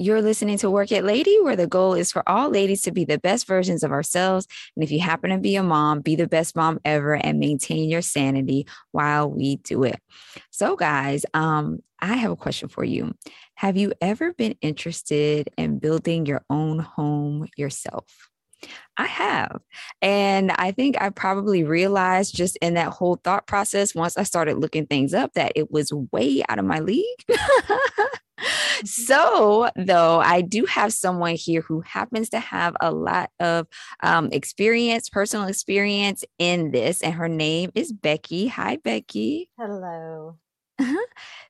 You're listening to Work It Lady, where the goal is for all ladies to be the best versions of ourselves. And if you happen to be a mom, be the best mom ever and maintain your sanity while we do it. So, guys, um, I have a question for you. Have you ever been interested in building your own home yourself? I have. And I think I probably realized just in that whole thought process, once I started looking things up, that it was way out of my league. So, though, I do have someone here who happens to have a lot of um, experience, personal experience in this, and her name is Becky. Hi, Becky. Hello.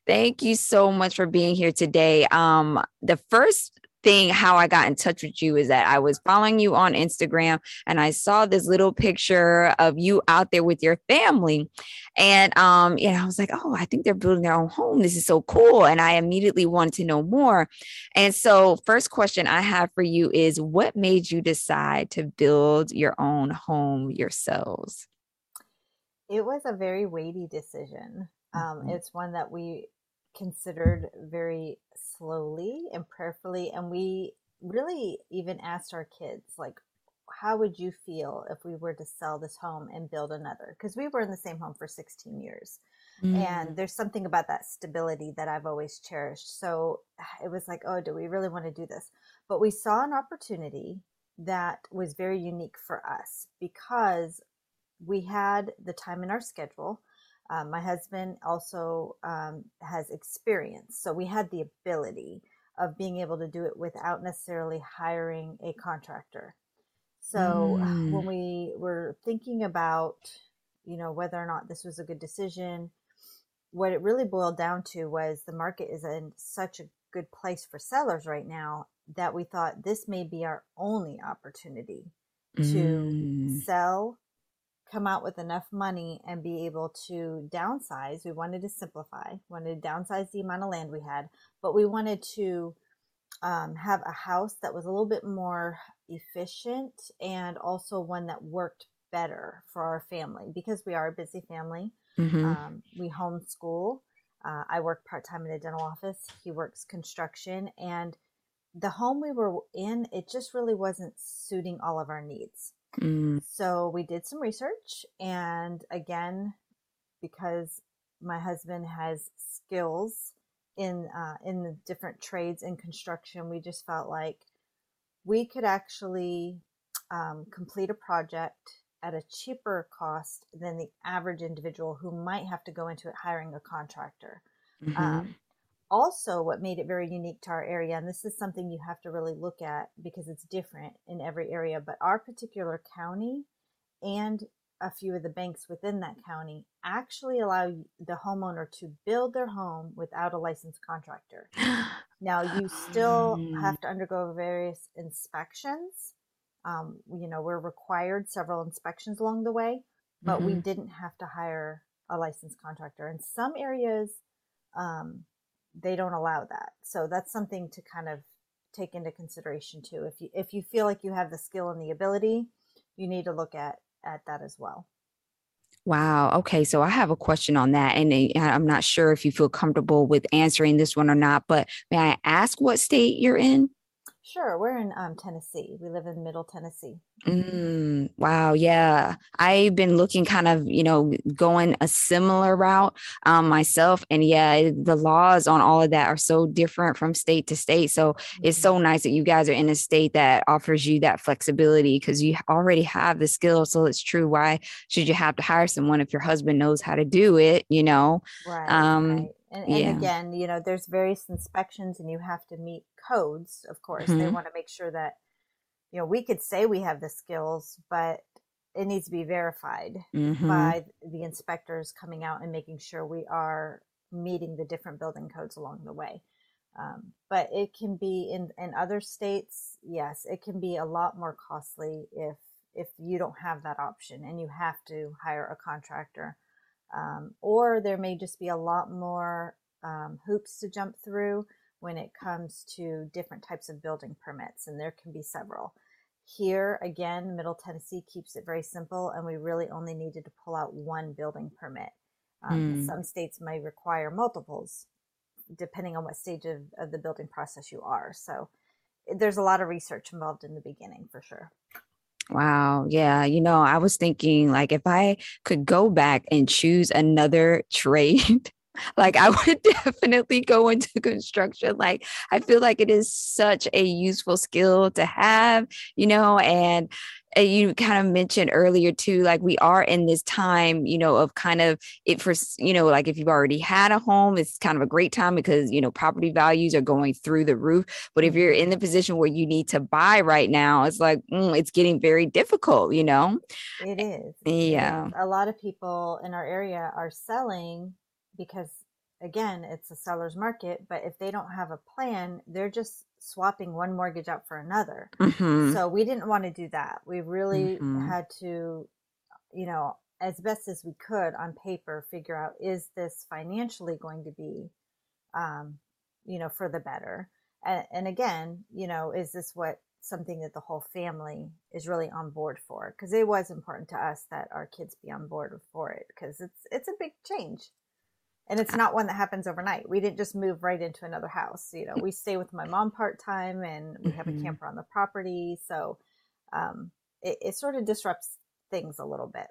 Thank you so much for being here today. Um, the first thing how I got in touch with you is that I was following you on Instagram and I saw this little picture of you out there with your family. And um, yeah, I was like, oh, I think they're building their own home. This is so cool. And I immediately wanted to know more. And so, first question I have for you is what made you decide to build your own home yourselves? It was a very weighty decision. Um, mm-hmm. It's one that we considered very slowly and prayerfully. And we really even asked our kids, like, how would you feel if we were to sell this home and build another? Because we were in the same home for 16 years. Mm. And there's something about that stability that I've always cherished. So it was like, oh, do we really want to do this? But we saw an opportunity that was very unique for us because we had the time in our schedule um, my husband also um, has experience, so we had the ability of being able to do it without necessarily hiring a contractor. So mm. when we were thinking about, you know, whether or not this was a good decision, what it really boiled down to was the market is in such a good place for sellers right now that we thought this may be our only opportunity to mm. sell come out with enough money and be able to downsize. We wanted to simplify, wanted to downsize the amount of land we had, but we wanted to um, have a house that was a little bit more efficient and also one that worked better for our family because we are a busy family. Mm-hmm. Um, we homeschool. Uh, I work part time in a dental office. He works construction, and the home we were in, it just really wasn't suiting all of our needs. Mm. So we did some research, and again, because my husband has skills in uh, in the different trades in construction, we just felt like we could actually um, complete a project at a cheaper cost than the average individual who might have to go into it hiring a contractor. Mm-hmm. Um, also what made it very unique to our area and this is something you have to really look at because it's different in every area but our particular county and a few of the banks within that county actually allow the homeowner to build their home without a licensed contractor now you still mm. have to undergo various inspections um, you know we're required several inspections along the way but mm-hmm. we didn't have to hire a licensed contractor in some areas um, they don't allow that. So that's something to kind of take into consideration too. If you if you feel like you have the skill and the ability, you need to look at at that as well. Wow. Okay. So I have a question on that. And I'm not sure if you feel comfortable with answering this one or not, but may I ask what state you're in? Sure, we're in um, Tennessee. We live in Middle Tennessee. Mm, wow, yeah, I've been looking kind of, you know, going a similar route um, myself, and yeah, the laws on all of that are so different from state to state. So mm-hmm. it's so nice that you guys are in a state that offers you that flexibility because you already have the skills. So it's true. Why should you have to hire someone if your husband knows how to do it? You know, right. Um, right. And, and yeah. again, you know, there's various inspections and you have to meet codes, of course. Mm-hmm. They want to make sure that, you know, we could say we have the skills, but it needs to be verified mm-hmm. by the inspectors coming out and making sure we are meeting the different building codes along the way. Um, but it can be in, in other states, yes, it can be a lot more costly if if you don't have that option and you have to hire a contractor um, or there may just be a lot more um, hoops to jump through when it comes to different types of building permits, and there can be several. Here, again, Middle Tennessee keeps it very simple, and we really only needed to pull out one building permit. Um, mm. Some states may require multiples depending on what stage of, of the building process you are. So there's a lot of research involved in the beginning for sure. Wow. Yeah. You know, I was thinking like if I could go back and choose another trade, like I would definitely go into construction. Like I feel like it is such a useful skill to have, you know, and you kind of mentioned earlier too like we are in this time you know of kind of it for you know like if you've already had a home it's kind of a great time because you know property values are going through the roof. But if you're in the position where you need to buy right now it's like mm, it's getting very difficult you know? It is. yeah. A lot of people in our area are selling because again it's a seller's market but if they don't have a plan they're just swapping one mortgage out for another. Mm-hmm. So we didn't want to do that. We really mm-hmm. had to, you know, as best as we could on paper, figure out is this financially going to be, um, you know, for the better. And, and again, you know, is this what something that the whole family is really on board for? Because it was important to us that our kids be on board for it because it's it's a big change and it's not one that happens overnight. We didn't just move right into another house. You know, we stay with my mom part time, and we have mm-hmm. a camper on the property, so um, it, it sort of disrupts things a little bit.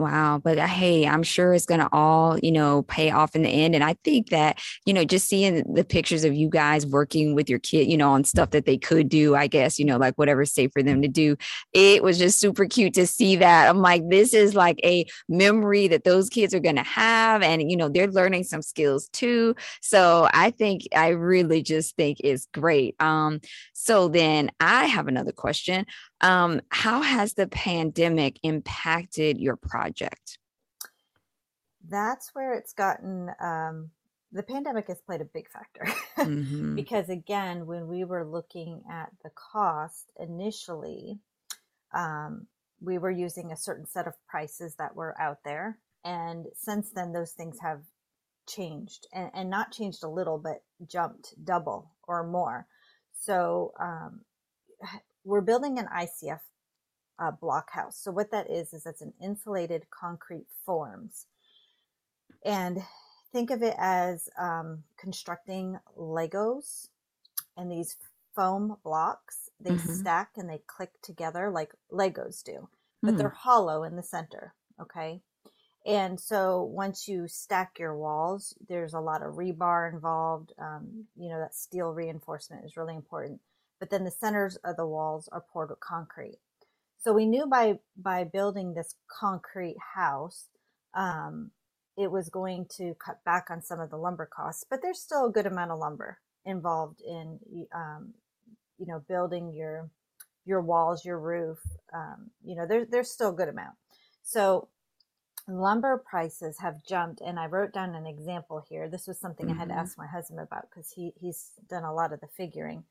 Wow. But uh, hey, I'm sure it's going to all, you know, pay off in the end. And I think that, you know, just seeing the pictures of you guys working with your kid, you know, on stuff that they could do, I guess, you know, like whatever's safe for them to do, it was just super cute to see that. I'm like, this is like a memory that those kids are going to have. And, you know, they're learning some skills too. So I think, I really just think it's great. Um, so then I have another question. Um, how has the pandemic impacted your project? That's where it's gotten. Um, the pandemic has played a big factor mm-hmm. because, again, when we were looking at the cost initially, um, we were using a certain set of prices that were out there. And since then, those things have changed and, and not changed a little, but jumped double or more. So, um, we're building an ICF uh, block house. So what that is is it's an insulated concrete forms, and think of it as um, constructing Legos and these foam blocks. They mm-hmm. stack and they click together like Legos do, but mm. they're hollow in the center. Okay. And so once you stack your walls, there's a lot of rebar involved. Um, you know, that steel reinforcement is really important but then the centers of the walls are poured with concrete. So we knew by by building this concrete house, um, it was going to cut back on some of the lumber costs, but there's still a good amount of lumber involved in um, you know building your your walls, your roof. Um, you know, there's there's still a good amount. So lumber prices have jumped, and I wrote down an example here. This was something mm-hmm. I had to mm-hmm. ask my husband about because he he's done a lot of the figuring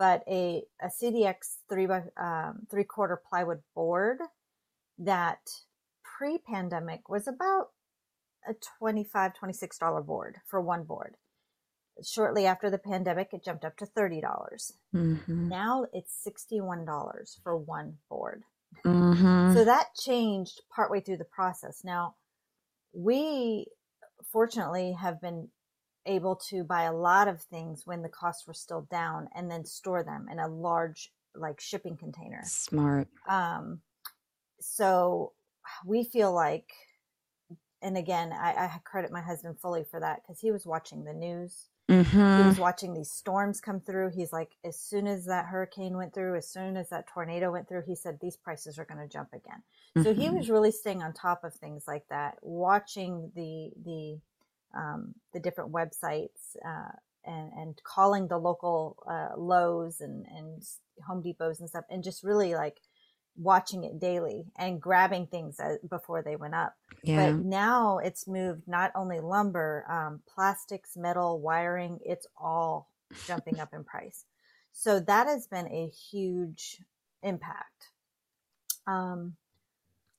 but a, a CDX three by um, three quarter plywood board that pre pandemic was about a 25 $26 board for one board. Shortly after the pandemic, it jumped up to 30. dollars mm-hmm. Now it's $61 for one board. Mm-hmm. So that changed partway through the process. Now, we fortunately have been able to buy a lot of things when the costs were still down and then store them in a large like shipping container. Smart. Um so we feel like and again I, I credit my husband fully for that because he was watching the news. Mm-hmm. He was watching these storms come through. He's like, as soon as that hurricane went through, as soon as that tornado went through, he said these prices are going to jump again. Mm-hmm. So he mm-hmm. was really staying on top of things like that, watching the the um, the different websites uh, and, and calling the local uh, Lowe's and, and Home Depots and stuff, and just really like watching it daily and grabbing things as, before they went up. Yeah. But now it's moved not only lumber, um, plastics, metal, wiring, it's all jumping up in price. So that has been a huge impact. Um,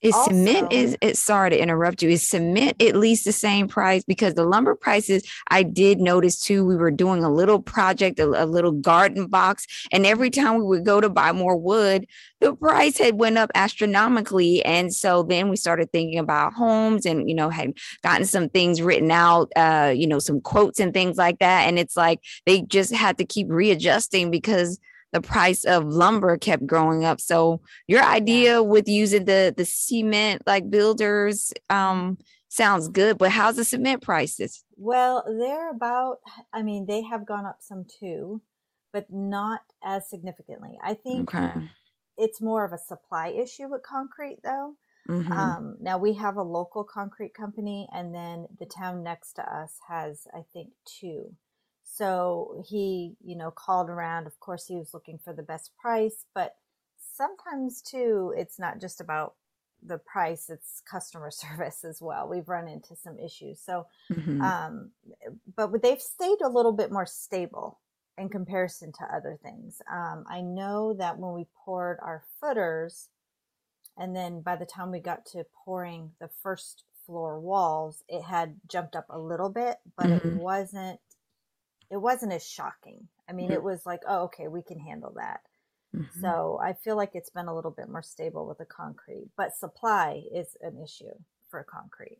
is also, cement is it sorry to interrupt you is cement at least the same price? Because the lumber prices i did notice too we were doing a little project a, a, little garden box and every time we would go to buy more wood the price had went up astronomically. And so then we started thinking about homes and you know had gotten some things written out uh you know some quotes and things like that. And it's like they just had to keep readjusting because the price of lumber kept growing up. So your idea with using the the cement like builders um sounds good, but how's the cement prices? Well, they're about I mean, they have gone up some too, but not as significantly. I think okay. it's more of a supply issue with concrete though. Mm-hmm. Um, now we have a local concrete company, and then the town next to us has, I think, two. So he, you know, called around. Of course, he was looking for the best price, but sometimes too, it's not just about the price, it's customer service as well. We've run into some issues. So, mm-hmm. um, but they've stayed a little bit more stable in comparison to other things. Um, I know that when we poured our footers, and then by the time we got to pouring the first floor walls, it had jumped up a little bit, but mm-hmm. it wasn't it wasn't as shocking. I mean, mm-hmm. it was like, oh, okay, we can handle that. Mm-hmm. So I feel like it's been a little bit more stable with the concrete, but supply is an issue for concrete.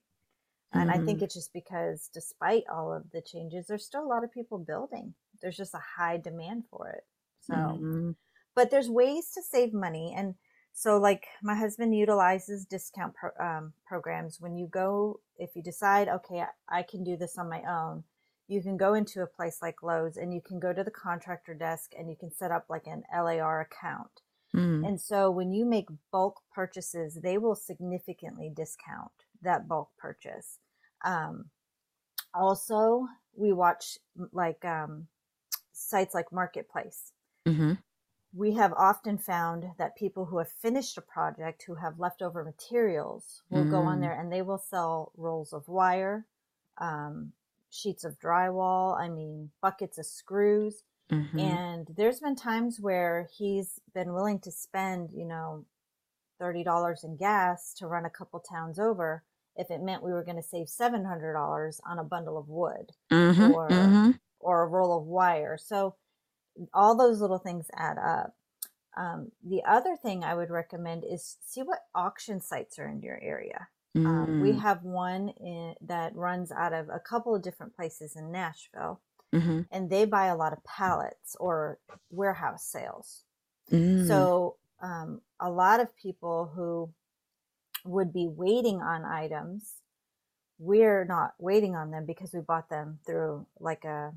And mm-hmm. I think mm-hmm. it's just because despite all of the changes, there's still a lot of people building. There's just a high demand for it. So, mm-hmm. but there's ways to save money. And so, like, my husband utilizes discount pro- um, programs. When you go, if you decide, okay, I, I can do this on my own, you can go into a place like Lowe's and you can go to the contractor desk and you can set up like an LAR account. Mm. And so when you make bulk purchases, they will significantly discount that bulk purchase. Um, also, we watch like um, sites like Marketplace. Mm-hmm. We have often found that people who have finished a project who have leftover materials will mm. go on mm. there and they will sell rolls of wire, um, sheets of drywall, I mean, buckets of screws. Mm-hmm. And there's been times where he's been willing to spend, you know, $30 in gas to run a couple towns over if it meant we were going to save $700 on a bundle of wood mm-hmm. or, mm-hmm. or a roll of wire. So all those little things add up. Um, the other thing I would recommend is see what auction sites are in your area. Mm. Um, we mm. have one in, that runs out of a couple of different places in Nashville, mm-hmm. and they buy a lot of pallets or warehouse sales. Mm. So, um, a lot of people who would be waiting on items, we're not waiting on them because we bought them through like a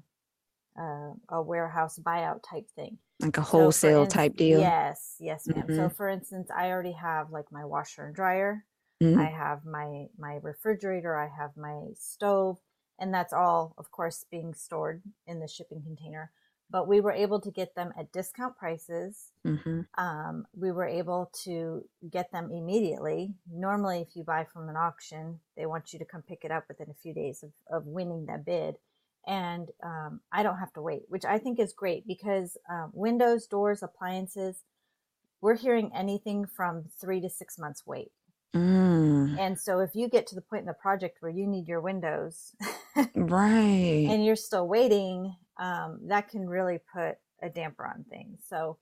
a, a warehouse buyout type thing, like a wholesale so type deal. Yes, yes, ma'am. Mm-hmm. So, for instance, I already have like my washer and dryer Mm-hmm. I have my my refrigerator, I have my stove, and that's all of course being stored in the shipping container. But we were able to get them at discount prices. Mm-hmm. Um, we were able to get them immediately. Normally, if you buy from an auction, they want you to come pick it up within a few days of, of winning that bid and um, I don't have to wait, which I think is great because um, windows, doors, appliances, we're hearing anything from three to six months wait. Mm. And so if you get to the point in the project where you need your windows, right, and you're still waiting, um, that can really put a damper on things. So,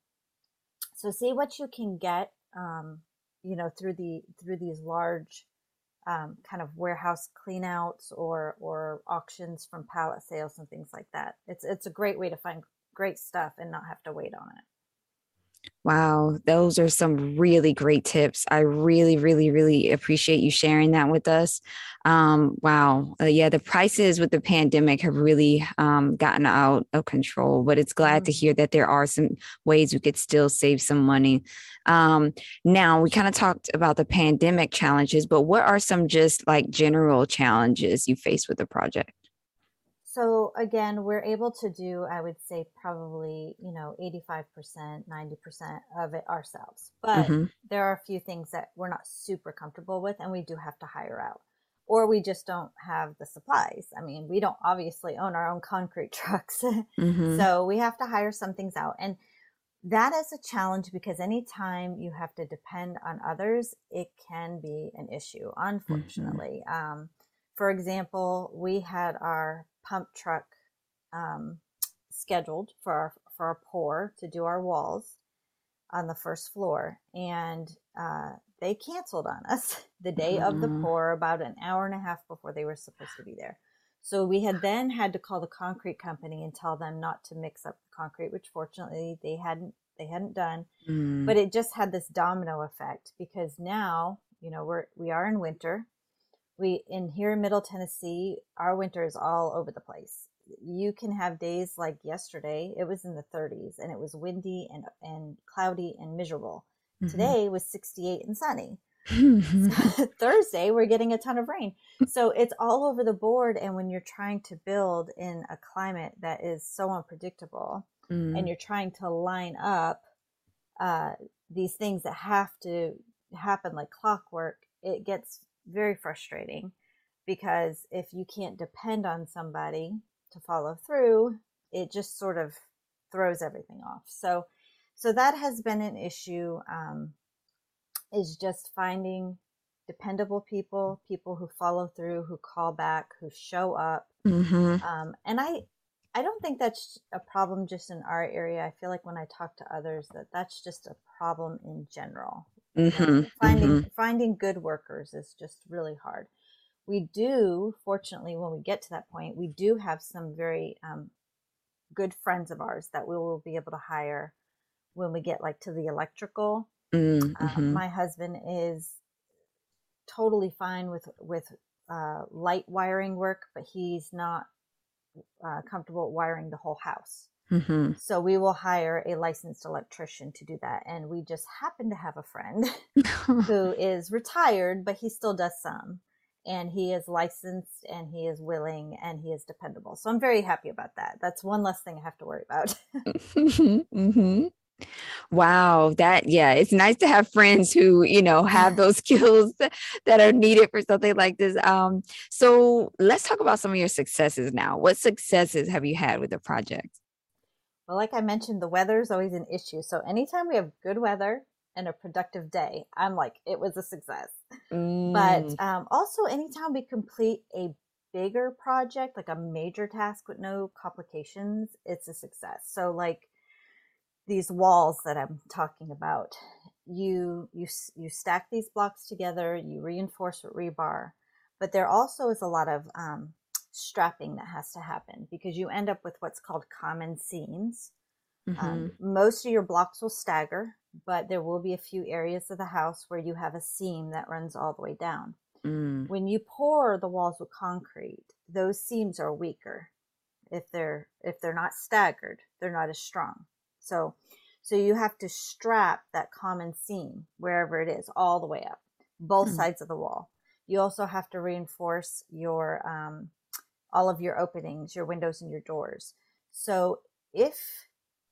so see what you can get, um, you know, through the through these large um, kind of warehouse cleanouts or or auctions from pallet sales and things like that. It's it's a great way to find great stuff and not have to wait on it. Wow, those are some really great tips. I really, really, really appreciate you sharing that with us. Um, wow, uh, yeah, the prices with the pandemic have really um, gotten out of control, but it's glad to hear that there are some ways we could still save some money. Um, now, we kind of talked about the pandemic challenges, but what are some just like general challenges you face with the project? So again, we're able to do, I would say, probably, you know, 85%, 90% of it ourselves. But mm-hmm. there are a few things that we're not super comfortable with and we do have to hire out. Or we just don't have the supplies. I mean, we don't obviously own our own concrete trucks. mm-hmm. So we have to hire some things out. And that is a challenge because anytime you have to depend on others, it can be an issue, mm-hmm. unfortunately. Mm-hmm. Um, for example, we had our pump truck um, scheduled for our, for our pour to do our walls on the first floor, and uh, they canceled on us the day mm-hmm. of the mm-hmm. pour about an hour and a half before they were supposed to be there. So we had then had to call the concrete company and tell them not to mix up the concrete, which fortunately they hadn't they hadn't done. Mm. But it just had this domino effect because now, you know, we're we are in winter. We in here in Middle Tennessee, our winter is all over the place. You can have days like yesterday, it was in the 30s and it was windy and and cloudy and miserable. Mm-hmm. Today was 68 and sunny. Thursday, we're getting a ton of rain. So it's all over the board. And when you're trying to build in a climate that is so unpredictable mm. and you're trying to line up uh, these things that have to happen like clockwork, it gets very frustrating because if you can't depend on somebody to follow through, it just sort of throws everything off. So, so that has been an issue. Um, is just finding dependable people, people who follow through, who call back, who show up. Mm-hmm. Um, and I, I don't think that's a problem just in our area. I feel like when I talk to others, that that's just a problem in general. Mm-hmm. finding mm-hmm. finding good workers is just really hard. We do, fortunately, when we get to that point, we do have some very um, good friends of ours that we will be able to hire when we get like to the electrical Mm, uh, mm-hmm. Uh, my husband is totally fine with with uh, light wiring work, but he's not uh, comfortable wiring the whole house. Mm-hmm. So we will hire a licensed electrician to do that. And we just happen to have a friend who is retired, but he still does some. And he is licensed and he is willing and he is dependable. So I'm very happy about that. That's one less thing I have to worry about. mm-hmm. Wow, that yeah, it's nice to have friends who, you know, have those skills that are needed for something like this. Um, so let's talk about some of your successes now. What successes have you had with the project? Well, like I mentioned, the weather is always an issue. So anytime we have good weather and a productive day, I'm like, it was a success. Mm. But um, also, anytime we complete a bigger project, like a major task with no complications, it's a success. So, like, these walls that I'm talking about. You you you stack these blocks together. You reinforce with rebar, but there also is a lot of um, strapping that has to happen because you end up with what's called common seams. Um, mm-hmm. Um, most of your blocks will stagger, but there will be a few areas of the house where you have a seam that runs all the way down. Mm. When you pour the walls with concrete, those seams are weaker. If they're if they're not staggered, they're not as strong. So, so you have to strap that common seam wherever it is all the way up, both mm-hmm. sides of the wall. You also have to reinforce your, um, all of your openings, your windows and your doors. So if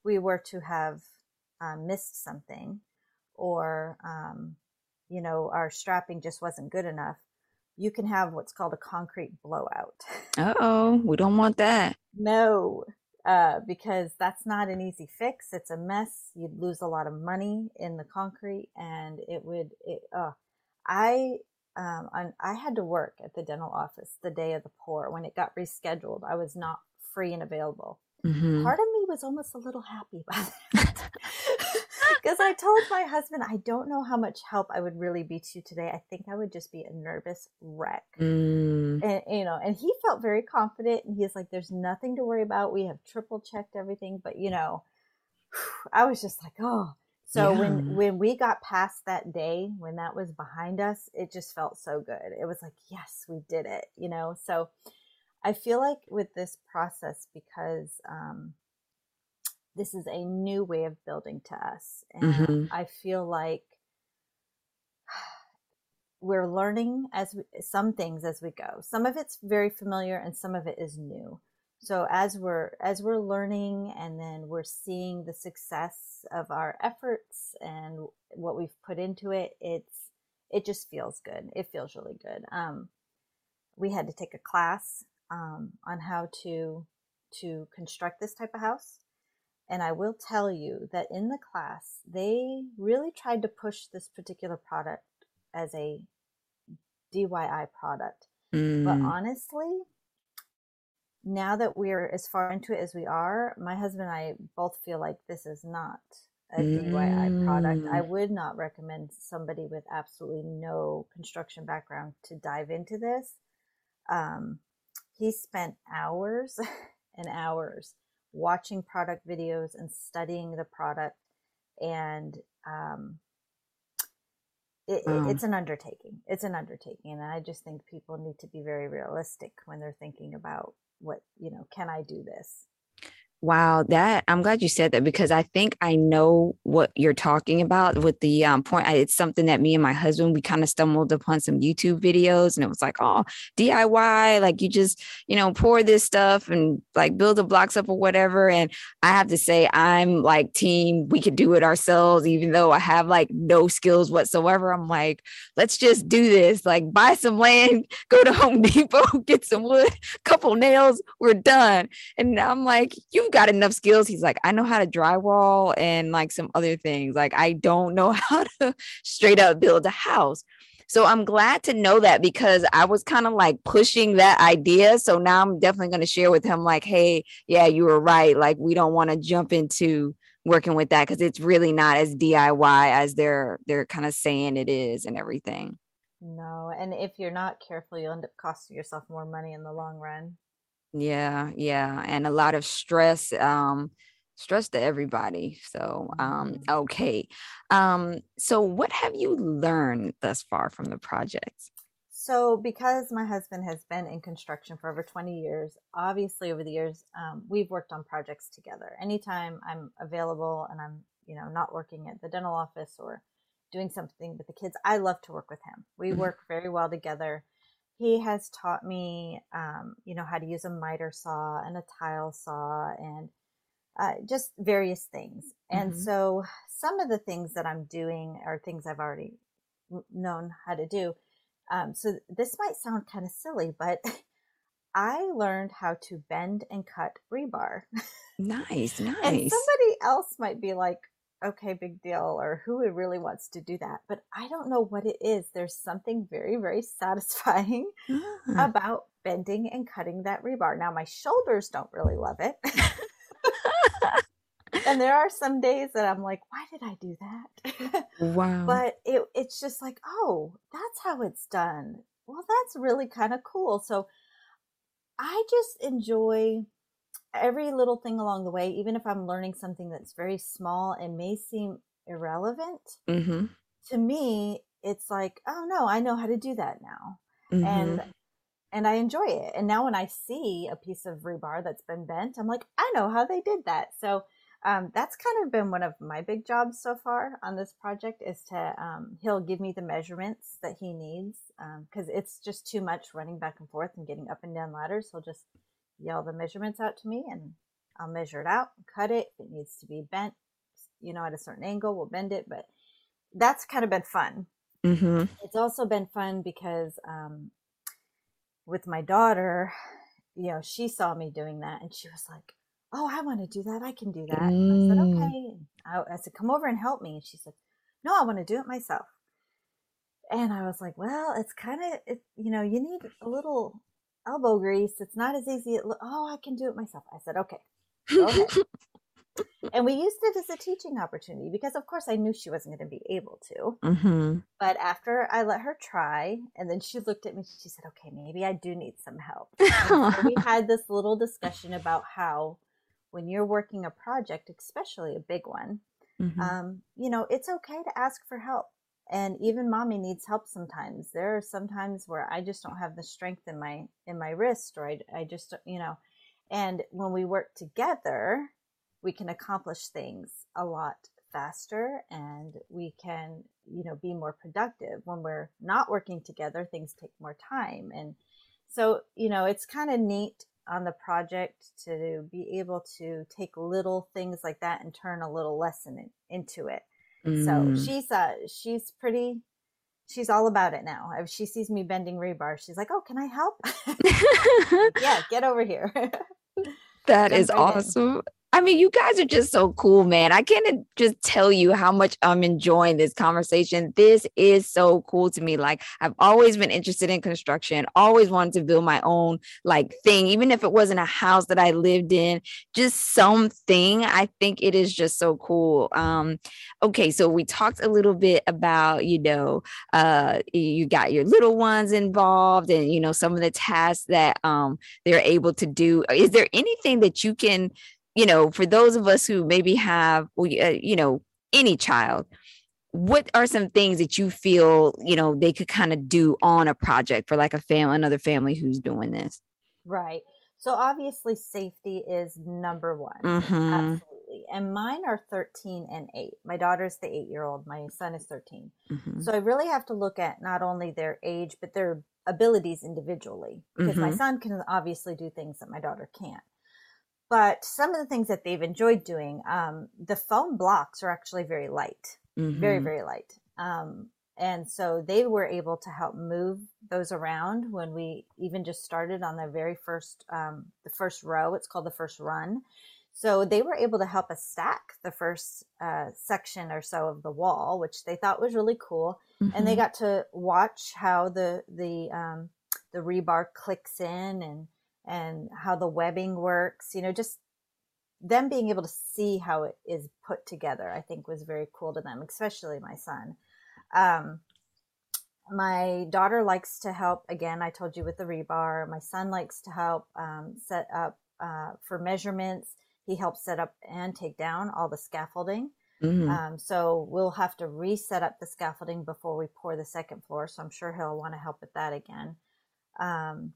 we were to have um, missed something or, um, you know, our strapping just wasn't good enough, you can have what's called a concrete blowout. Uh oh, we don't want that. No uh, because that's not an easy fix. It's a mess. You'd lose a lot of money in the concrete, and it would. It, uh, I um, I had to work at the dental office the day of the pour when it got rescheduled. I was not free and available. Mm-hmm. Part of me was almost a little happy about that. because I told my husband I don't know how much help I would really be to today. I think I would just be a nervous wreck. Mm. And you know, and he felt very confident and he's like, There's nothing to worry about. We have triple checked everything. But you know, I was just like, oh. So yeah. when when we got past that day, when that was behind us, it just felt so good. It was like, yes, we did it, you know. So I feel like with this process, because um, this is a new way of building to us. And mm-hmm. I feel like we're learning as we, some things as we go. Some of it's very familiar and some of it is new. So as we're as we're learning and then we're seeing the success of our efforts and what we've put into it, it's it just feels good. It feels really good. Um, we had to take a class um, on how to to construct this type of house and I will tell you that in the class, they really tried to push this particular product as a DIY product. Mm. But honestly, now that we're as far into it as we are, my husband and I both feel like this is not a mm. DIY product. I mm. would not recommend somebody with absolutely no construction background to dive into this. Um, he spent hours and hours watching product videos and studying the product and um, it, it's an undertaking it's an undertaking and i just think people need to be very realistic when they're thinking about what you know can i do this Wow, that I'm glad you said that because I think I know what you're talking about with the um, point. It's something that me and my husband we kind of stumbled upon some YouTube videos, and it was like, oh, DIY, like you just you know pour this stuff and like build the blocks up or whatever. And I have to say, I'm like team, we could do it ourselves, even though I have like no skills whatsoever. I'm like, let's just do this. Like buy some land, go to Home Depot, get some wood, couple nails, we're done. And I'm like, you got enough skills. He's like, I know how to drywall and like some other things. Like, I don't know how to straight up build a house. So I'm glad to know that because I was kind of like pushing that idea. So now I'm definitely going to share with him, like, hey, yeah, you were right. Like, we don't want to jump into working with that because it's really not as DIY as they're they're kind of saying it is and everything. No, and if you're not careful, you'll end up costing yourself more money in the long run. Yeah, yeah, and a lot of stress um stress to everybody. So, um mm-hmm. okay. Um so what have you learned thus far from the project? So, because my husband has been in construction for over 20 years, obviously over the years, um, we've worked on projects together. Anytime I'm available and I'm, you know, not working at the dental office or doing something with the kids, I love to work with him. We mm-hmm. work very well together he has taught me, um, you know, how to use a miter saw and a tile saw and uh, just various things. And mm-hmm. so some of the things that I'm doing are things I've already known how to do. Um, so this might sound kind of silly, but I learned how to bend and cut rebar. Nice, nice. and somebody else might be like, okay, big deal, or who really wants to do that. But I don't know what it is. There's something very, very satisfying about bending and cutting that rebar. Now, my shoulders don't really love it. and there are some days that I'm like, why did I do that? Wow. but it, it's just like, oh, that's how it's done. Well, that's really kind of cool. So I just enjoy every little thing along the way, even if I'm learning something that's very small and may seem irrelevant, mm-hmm. to me, it's like, oh no, I know how to do that now. Mm-hmm. And and I enjoy it. And now when I see a piece of rebar that's been bent, I'm like, I know how they did that. So um, that's kind of been one of my big jobs so far on this project is to um, he'll give me the measurements that he needs because um, it's just too much running back and forth and getting up and down ladders. He'll just yell the measurements out to me and I'll measure it out, cut it. If it needs to be bent, you know, at a certain angle, we'll bend it. But that's kind of been fun. Mm-hmm. It's also been fun because um, with my daughter, you know, she saw me doing that and she was like, Oh, I want to do that. I can do that. Mm. I said, Okay. I, I said, Come over and help me. And she said, No, I want to do it myself. And I was like, Well, it's kind of, it, you know, you need a little elbow grease. It's not as easy. As, oh, I can do it myself. I said, okay, go and we used it as a teaching opportunity because, of course, I knew she wasn't going to be able to. Mm-hmm. But after I let her try, and then she looked at me, she said, okay, maybe I do need some help. so we had this little discussion about how when you're working a project, especially a big one, mm-hmm. um, you know, it's okay to ask for help and even mommy needs help sometimes. There are sometimes where i just don't have the strength in my in my wrist or i, I just you know. And when we work together we can accomplish things a lot faster and we can you know be more productive. When we're not working together things take more time. And so you know it's kind of neat on the project to be able to take little things like that and turn a little lesson in, into it Mm. So she's uh she's pretty she's all about it now. If she sees me bending rebar, she's like, "Oh, can I help?" yeah, get over here. that is awesome. In. I mean, you guys are just so cool, man. I can't just tell you how much I'm enjoying this conversation. This is so cool to me. Like, I've always been interested in construction, always wanted to build my own like thing, even if it wasn't a house that I lived in, just something. I think it is just so cool. Um, okay, so we talked a little bit about, you know, uh, you got your little ones involved and, you know, some of the tasks that um, they're able to do. Is there anything that you can, you know, for those of us who maybe have, uh, you know, any child, what are some things that you feel, you know, they could kind of do on a project for like a family, another family who's doing this? Right. So obviously safety is number one. Mm-hmm. Absolutely. And mine are 13 and 8. My daughter's the 8-year-old, my son is 13. Mm-hmm. So I really have to look at not only their age but their abilities individually because my Mhm. son can obviously do things that my daughter can't. But some of the things that they've enjoyed doing, um, the foam blocks are actually very light very Mhm. very light um, and so they were able to help move those around when we even just started on the very first um, the first row it's called the first run so they were able to help us stack the first uh, section or so of the wall which they thought was really cool and they Mhm. got to watch how the the um, the rebar clicks in and and how the webbing works you know just them being able to see how it is put together i think was very cool to them especially my son um, my daughter likes to help again i told you with the rebar my son likes to help um, set up uh, for measurements he helps set up and take down all the scaffolding Mhm. um, so we'll have to reset up the scaffolding before we pour the second floor. So I'm sure he'll want to help with that again. Um,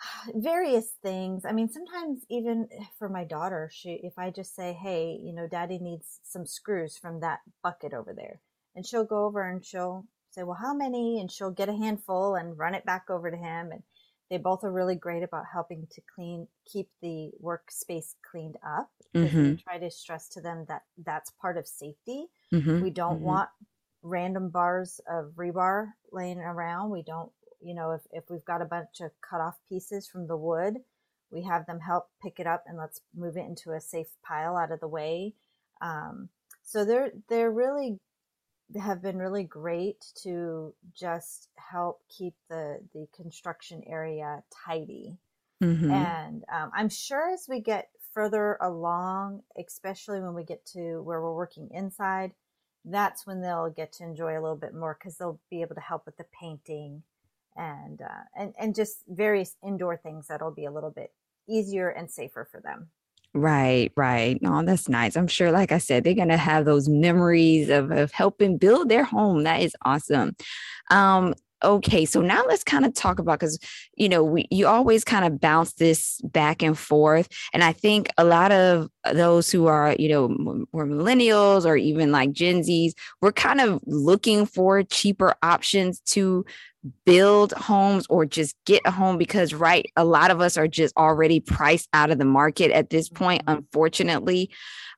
various things. I mean, sometimes even for my daughter, she, if I just say, Hey, you know, daddy needs some screws from that bucket over there. And she'll go over and she'll say, well, how many? And she'll get a handful and run it back over to him. And they both are really great about helping to clean, keep the workspace cleaned up. Mhm. try to stress to them that that's part of safety. Mhm. We don't Mhm. want random bars of rebar laying around. We don't, you know, if, if we've got a bunch of cut off pieces from the wood, we have them help pick it up and let's move it into a safe pile out of the way. Um, so they're they're really have been really great to just help keep the the construction area tidy. Mhm. And um, I'm sure as we get further along, especially when we get to where we're working inside, that's when they'll get to enjoy a little bit more because they'll be able to help with the painting and uh, and and just various indoor things that'll be a little bit easier and safer for them. Right, right. No, that's nice. I'm sure, like I said, they're gonna have those memories of, of helping build their home. That is awesome. Um, okay, so now let's kind of talk about because you know we you always kind of bounce this back and forth, and I think a lot of those who are you know were millennials or even like Gen Zs, we're kind of looking for cheaper options to build homes or just get a home because right a lot of us are just already priced out of the market at this point Mhm. unfortunately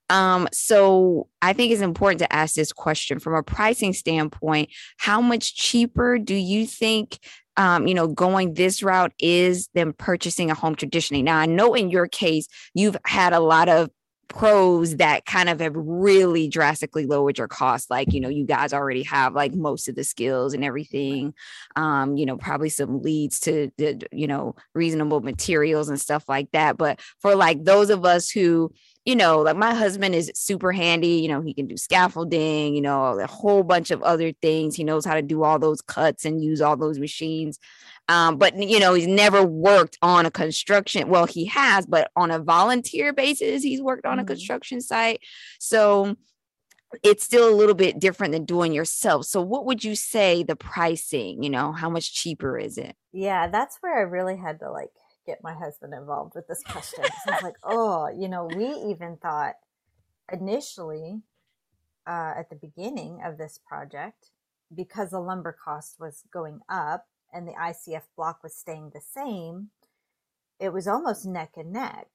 um so i think it's important to ask this question from a pricing standpoint how much cheaper do you think um, you know, going this route is than purchasing a home traditionally. Now, I know in your case, you've had a lot of pros that kind of have really drastically lowered your costs like you know you guys already have like most of the skills and everything um you know probably some leads to the you know reasonable materials and stuff like that. But for like those of us who you know like my husband is super handy you know he can do scaffolding you know a whole bunch of other things. He knows how to do all those cuts and use all those machines. Um, but you know he's never worked on a construction well he has but on a volunteer basis he's worked on a Mhm. construction site. So it's still a little bit different than doing yourself. So what would you say the pricing you know how much cheaper is it? Yeah, that's where I really had to like get my husband involved with this question. 'Cause I was like, oh, you know, we even thought initially uh, at the beginning of this project, because the lumber cost was going up and the ICF block was staying the same, it was almost neck and neck.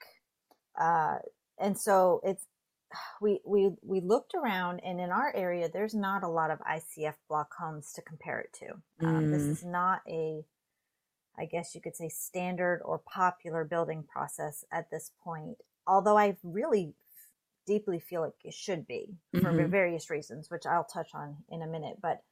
Uh, and so it's we we we looked around and in our area there's not a lot of ICF block homes to compare it to. Um, this Mm. is not a I guess you could say standard or popular building process at this point. although I really deeply feel like it should be for Mhm. various reasons, which I'll touch on in a minute. But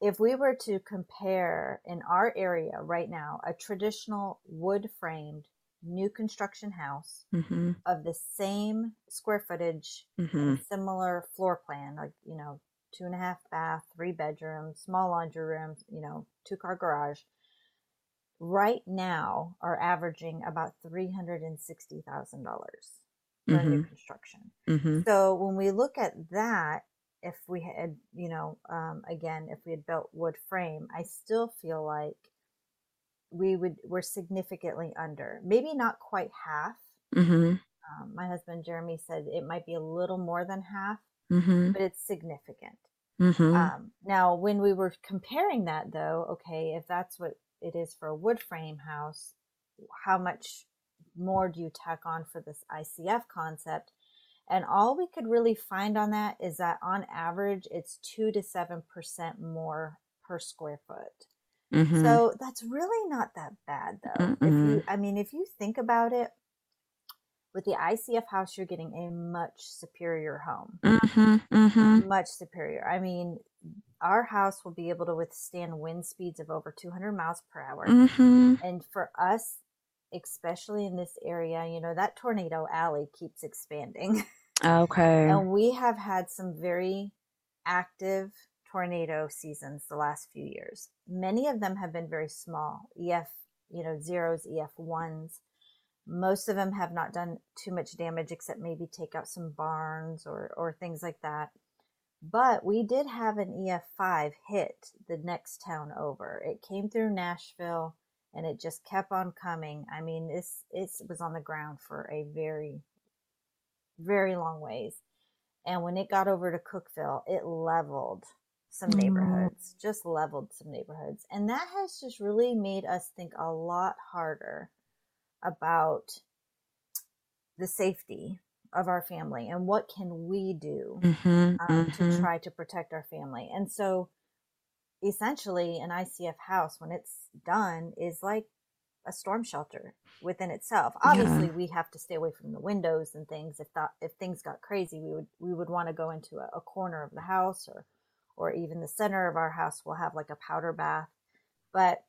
if we were to compare in our area right now a traditional wood framed new construction house Mm-hmm. of the same square footage Mm-hmm. and similar floor plan, like, you know, two and a half bath, three bedrooms, small laundry room, you know, two car garage, right now are averaging about $360,000 for a new construction. Mm-hmm. So when we look at that, if we had, you know, um, again, if we had built wood frame, I still feel like we would, we're significantly under, maybe not quite half. Mm-hmm. Um, my husband Jeremy said it might be a little more than half, Mm-hmm. but it's significant. Mm-hmm. Um, now, when we were comparing that, though, okay, if that's what it is for a wood frame house, how much more do you tack on for this ICF concept? And all we could really find on that is that on average, it's two to seven percent more per square foot. Mm-hmm. So that's really not that bad, though. If you, I mean, if you think about it, with the ICF house, you're getting a much superior home Mm-hmm. Mm-hmm. much superior. I mean, our house will be able to withstand wind speeds of over 200 miles per hour. Mm-hmm. And for us, especially in this area, you know, that tornado alley keeps expanding. Okay. and we have had some very active tornado seasons the last few years. Many of them have been very small, EF, you know, zeros, EF ones. Most of them have not done too much damage except maybe take out some barns or, or things like that. But we did have an EF5 hit the next town over. It came through Nashville and it just kept on coming. I mean, this it was on the ground for a very, very long ways. And when it got over to Cookeville, it leveled some Mm. neighborhoods, just leveled some neighborhoods. And that has just really made us think a lot harder about the safety of our family and what can we do Mm-hmm. um, to Mm-hmm. try to protect our family. And so essentially an ICF house when it's done is like a storm shelter within itself. Yeah. Obviously we have to stay away from the windows and things. If that, if things got crazy, we would, we would want to go into a, a corner of the house or, or even the center of our house will have like a powder bath, but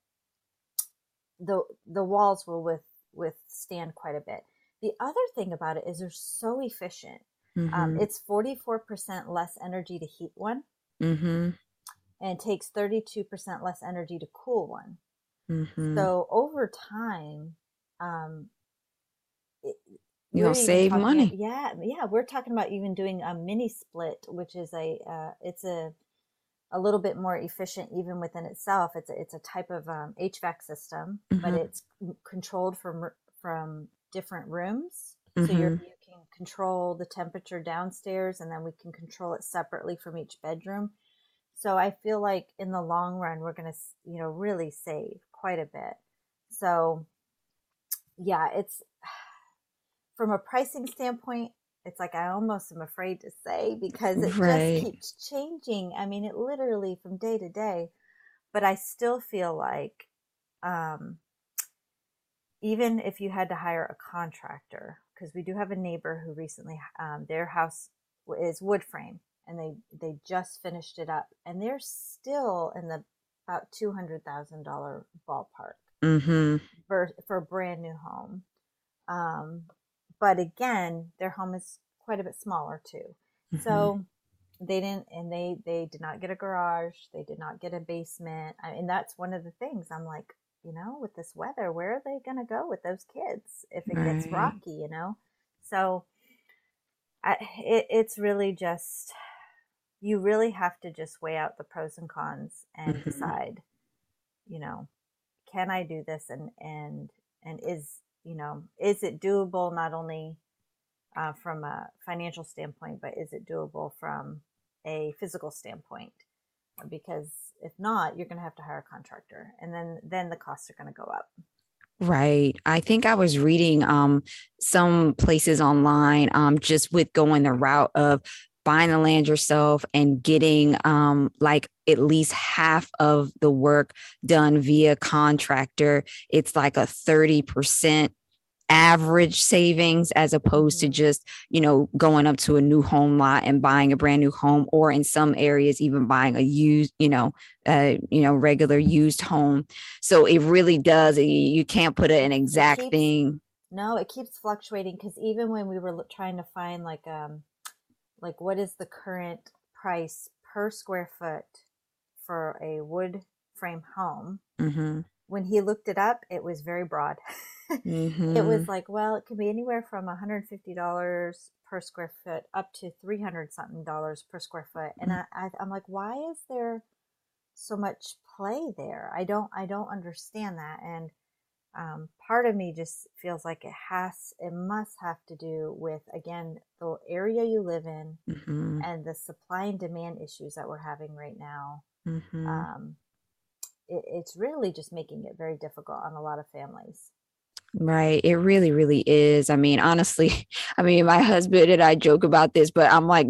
the, the walls will with, withstand quite a bit. The other thing about it is they're so efficient. Um, Mm-hmm. it's 44% less energy to heat one Mm-hmm. and takes 32% less energy to cool one. Mm-hmm. So over time, um, it, You'll save talking- money. Yeah, yeah, we're talking about even doing a mini split, which is a uh, it's a a little bit more efficient even within itself. It's a, it's a type of um, HVAC system, but Mhm. it's controlled from from different rooms. So you're, Mhm. you can control the temperature downstairs, and then we can control it separately from each bedroom. So I feel like in the long run, we're going to, you know, really save quite a bit. So yeah, it's from a pricing standpoint, it's like I almost am afraid to say because it Right. just keeps changing. I mean, it literally from day to day, but I still feel like, um, even if you had to hire a contractor, because we do have a neighbor who recently, um, their house is wood frame and they, they just finished it up and they're still in the about $200,000 ballpark Mm-hmm. for, for a brand new home. Um, but again, their home is quite a bit smaller too. Mm-hmm. So they didn't, and they, they did not get a garage. They did not get a basement. I, and that's one of the things I'm like, you know, with this weather, where are they going to go with those kids if it gets rocky, you know? So I, it, it's really just, you really have to just weigh out the pros and cons and Mhm. decide, you know, can I do this? And, and, and is, you know, is it doable not only uh, from a financial standpoint, but is it doable from a physical standpoint? Because if not, you're going to have to hire a contractor, and then then the costs are going to go up. Right. I think I was reading um some places online um just with going the route of buying the land yourself and getting um like at least half of the work done via contractor. It's like a 30% average savings as opposed to mm-hmm. just, you know, going up to a new home lot and buying a brand new home or in some areas even buying a used, you know, uh, you know, regular used home. So it really does you can't put an exact keeps, thing. No, it keeps fluctuating cuz even when we were trying to find like um like what is the current price per square foot for a wood frame home. Mm-hmm. When he looked it up, it was very broad. mm-hmm. It was like, well, it could be anywhere from $150 per square foot up to 300 something dollars per square foot. And mm-hmm. I, I, I'm like, why is there so much play there? I don't, I don't understand that. And um, part of me just feels like it has, it must have to do with, again, the area you live in mm-hmm. and the supply and demand issues that we're having right now. Mm-hmm. Um, it, it's really just making it very difficult on a lot of families. Right. It really, really is. I mean, honestly, I mean, my husband and I joke about this, but I'm like,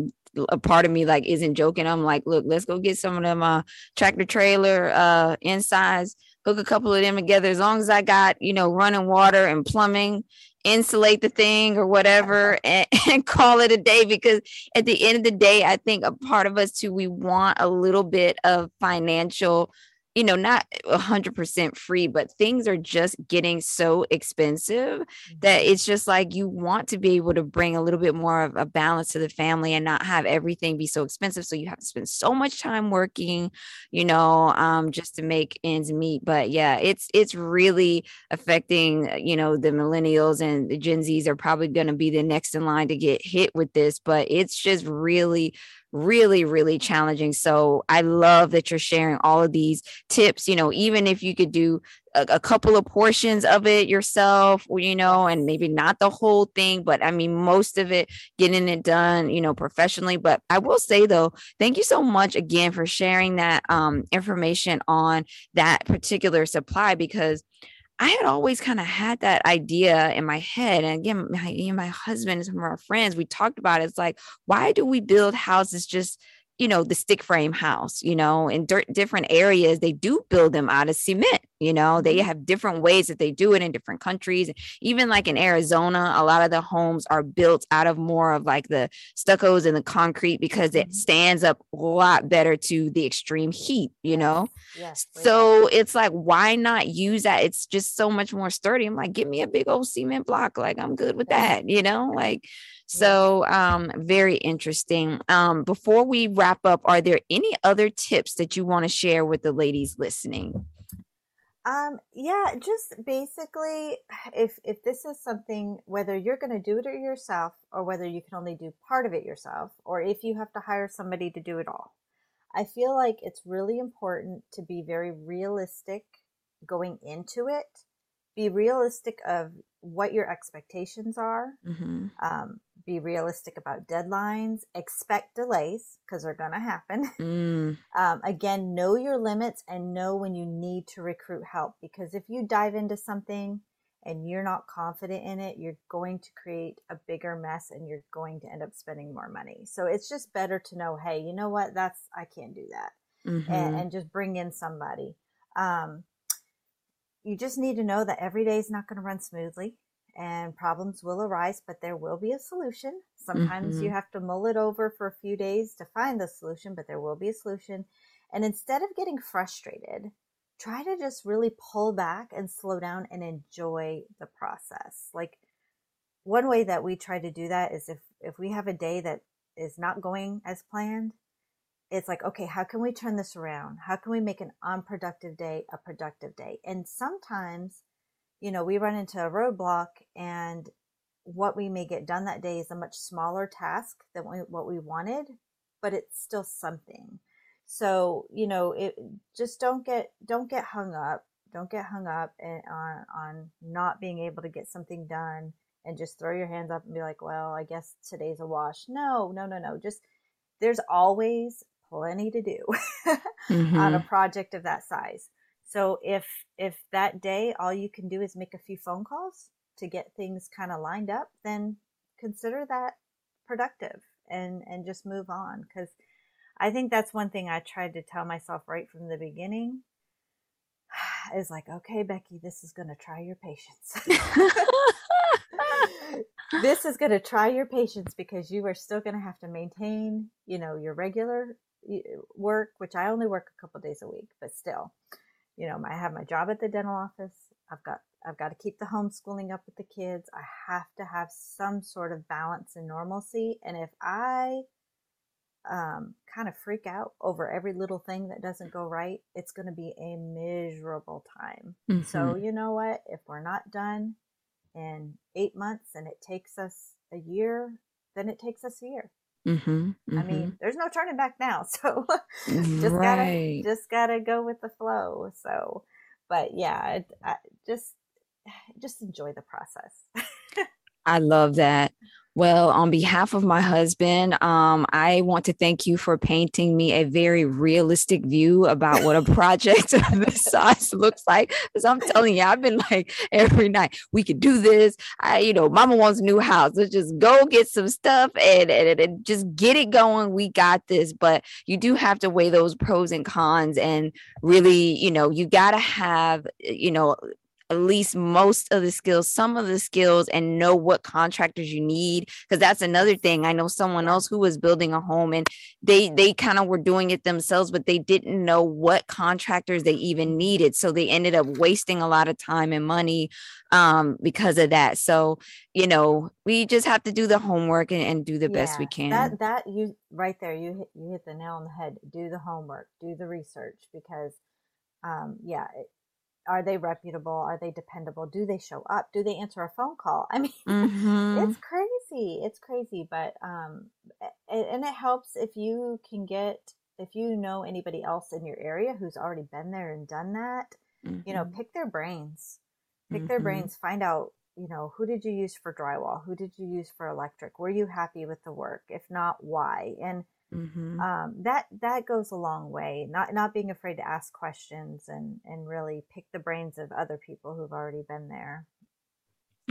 a part of me like isn't joking. I'm like, look, let's go get some of them uh tractor trailer uh insides, hook a couple of them together. As long as I got, you know, running water and plumbing, insulate the thing or whatever uh-huh. and, and call it a day because at the end of the day, I think a part of us too, we want a little bit of financial you know, not 100% free, but things are just getting so expensive that mm-hmm. it's just like you want to be able to bring a little bit more of a balance to the family and not have everything be so expensive. So you have to spend so much time working, you know, um, just to make ends meet. But yeah, it's it's really affecting, you know, the millennials and the Gen Zs are probably going to be the next in line to get hit with this. But it's just really, really, really challenging. So I love that you're sharing all of these tips, you know, even if you could do a, a, couple of portions of it yourself, you know, and maybe not the whole thing, but I mean, most of it, getting it done, you know, professionally. But I will say though, thank you so much again for sharing that um, information on that particular supply because I had always kind of had that idea in my head. And again, my, you my husband and some of our friends, we talked about it. It's like, why do we build houses just you know, the stick frame house, you know, in dirt, different areas, they do build them out of cement, you know, they mm-hmm. have different ways that they do it in different countries. Even like in Arizona, a lot of the homes are built out of more of like the stuccos and the concrete because it mm-hmm. stands up a lot better to the extreme heat, you know? Yes, so it's like, why not use that? It's just so much more sturdy. I'm like, give me a big old cement block. Like, I'm good with that, you know? Like, so um, very interesting. Um, before we wrap up, are there any other tips that you want to share with the ladies listening? Um, yeah, just basically, if if this is something, whether you're going to do it yourself, or whether you can only do part of it yourself, or if you have to hire somebody to do it all, I feel like it's really important to be very realistic going into it. Be realistic of what your expectations are. Mm-hmm. Um, be realistic about deadlines, expect delays because they're going to happen. Mm. Um, again, know your limits and know when you need to recruit help because if you dive into something and you're not confident in it, you're going to create a bigger mess and you're going to end up spending more money. So it's just better to know, hey, you know what? That's, I can't do that. Mm-hmm. And, and, just bring in somebody. Um, you just need to know that every day is not going to run smoothly and problems will arise, but there will be a solution. Sometimes mm-hmm. you have to mull it over for a few days to find the solution, but there will be a solution. And instead of getting frustrated, try to just really pull back and slow down and enjoy the process. Like one way that we try to do that is if, if we have a day that is not going as planned, it's like, okay, how can we turn this around? How can we make an unproductive day a productive day? And sometimes you know, we run into a roadblock and what we may get done that day is a much smaller task than what we wanted, but it's still something. So, you know, it just don't get, don't get hung up. Don't get hung up on, on not being able to get something done and just throw your hands up and be like, well, I guess today's a wash. No, no, no, no. Just there's always plenty to do mm-hmm. on a mm-hmm. project of that size. So if if that day all you can do is make a few phone calls to get things kind of lined up, then consider that productive and and just move on because I think that's one thing I tried to tell myself right from the beginning. is like, okay, Becky, this is going to try your patience. this is going to try your patience because you are still going to have to maintain, you know, your regular work, which I only work a couple days a week, but still, you know, I have my job at the dental office. I've got I've got to keep the homeschooling up with the kids. I have to have some sort of balance and normalcy. And if I um, kind of freak out over every little thing that doesn't go right, it's going to be a miserable time. Mm-hmm. So, you know what? If we're not done in eight months and it takes us a year, then it takes us a year. Mm-hmm, mm-hmm. I mean, mm-hmm. there's no turning back now. So just right. gotta, just gotta go with the flow. So, but yeah, I, just, just enjoy the process. I love that. Well, on behalf of my husband, um, I want to thank you for painting me a very realistic view about what a project of this size looks like. Because I'm telling you, I've been like every night, we could do this. I, you know, mama wants a new house. Let's just go get some stuff and, and, and just get it going. We got this. But you do have to weigh those pros and cons and really, you know, you got to have, you know, at least most of the skills, some of the skills, and know what contractors you need. Because that's another thing. I know someone else who was building a home and they they kind of were doing it themselves, but they didn't know what contractors they even needed. So they ended up wasting a lot of time and money um, because of that. So you know, we just have to do the homework and, and do the yeah, best we can. That that you right there, you hit, you hit the nail on the head. Do the homework, do the research, because um, yeah, it, are they reputable? Are they dependable? Do they show up? Do they answer a phone call? I mean, mm-hmm. it's crazy. It's crazy, but um, and it helps if you can get if you know anybody else in your area who's already been there and done that. Mm-hmm. You know, mm-hmm. pick their brains, pick mm-hmm. their brains, find out. You know, who did you use for drywall? Who did you use for electric? Were you happy with the work? If not, why? And Mm-hmm. Um, that that goes a long way. Not not being afraid to ask questions and and really pick the brains of other people who've already been there.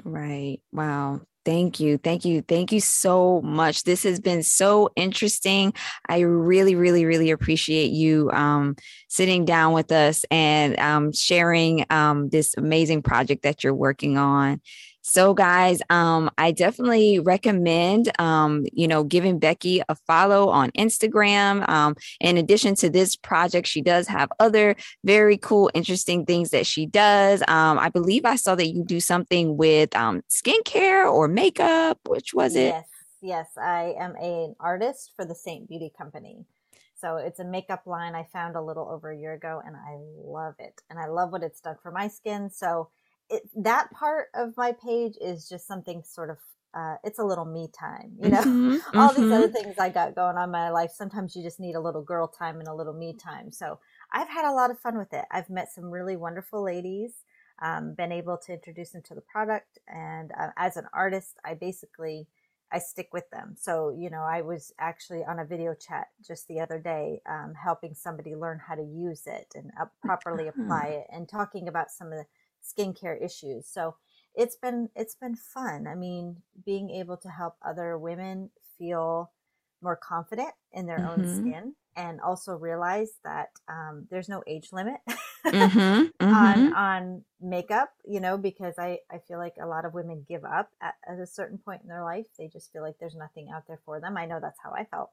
Right. Wow. Thank you. Thank you. Thank you so much. This has been so interesting. I really, really, really appreciate you um, sitting down with us and um, sharing um, this amazing project that you're working on. So, guys, um, I definitely recommend, um, you know, giving Becky a follow on Instagram. Um, in addition to this project, she does have other very cool, interesting things that she does. Um, I believe I saw that you do something with um, skincare or makeup. Which was it? Yes, yes, I am an artist for the Seint Beauty Company. So it's a makeup line I found a little over a year ago, and I love it, and I love what it's done for my skin. So it, that part of my page is just something sort of uh, it's a little me time, you know. Mm-hmm, All mm-hmm. these other things I got going on in my life. Sometimes you just need a little girl time and a little me time. So I've had a lot of fun with it. I've met some really wonderful ladies, um, been able to introduce them to the product, and uh, as an artist, I basically I stick with them. So you know, I was actually on a video chat just the other day, um, helping somebody learn how to use it and uh, properly apply it, and talking about some of the skincare issues. So it's been it's been fun. I mean, being able to help other women feel more confident in their mm-hmm. own skin and also realize that um, there's no age limit mm-hmm. Mm-hmm. on on makeup you know because i i feel like a lot of women give up at, at, a certain point in their life they just feel like there's nothing out there for them i know that's how i felt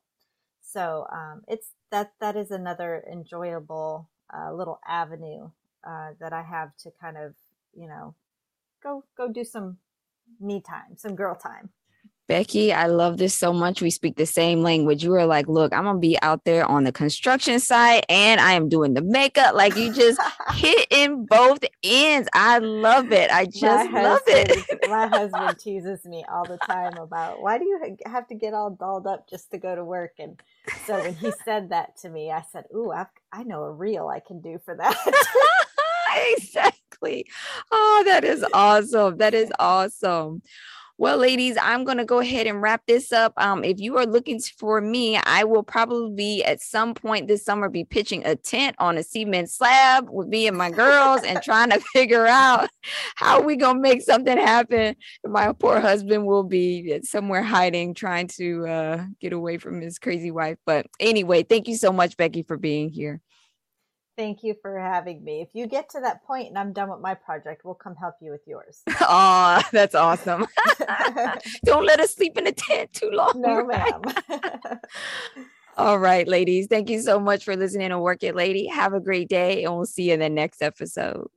so um, it's that that is another enjoyable uh, little avenue uh, that I have to kind of, you know, go go do some me time, some girl time. Becky, I love this so much. We speak the same language. You were like, look, I'm gonna be out there on the construction site and I am doing the makeup. Like you just hit in both ends. I love it. I just my love husband, it. my husband teases me all the time about why do you have to get all dolled up just to go to work? And so when he said that to me, I said, Ooh, I, I know a reel I can do for that. exactly. Oh, that is awesome. That is awesome. Well, ladies, I'm going to go ahead and wrap this up. Um, if you are looking for me, I will probably be at some point this summer be pitching a tent on a cement slab with me and my girls and trying to figure out how we going to make something happen. My poor husband will be somewhere hiding, trying to uh, get away from his crazy wife. But anyway, thank you so much, Becky, for being here. Thank you for having me. If you get to that point and I'm done with my project, we'll come help you with yours. oh, that's awesome. Don't let us sleep in a tent too long. No, ma'am. All right, ladies. Thank you so much for listening to Work It Lady. Have a great day, and we'll see you in the next episode.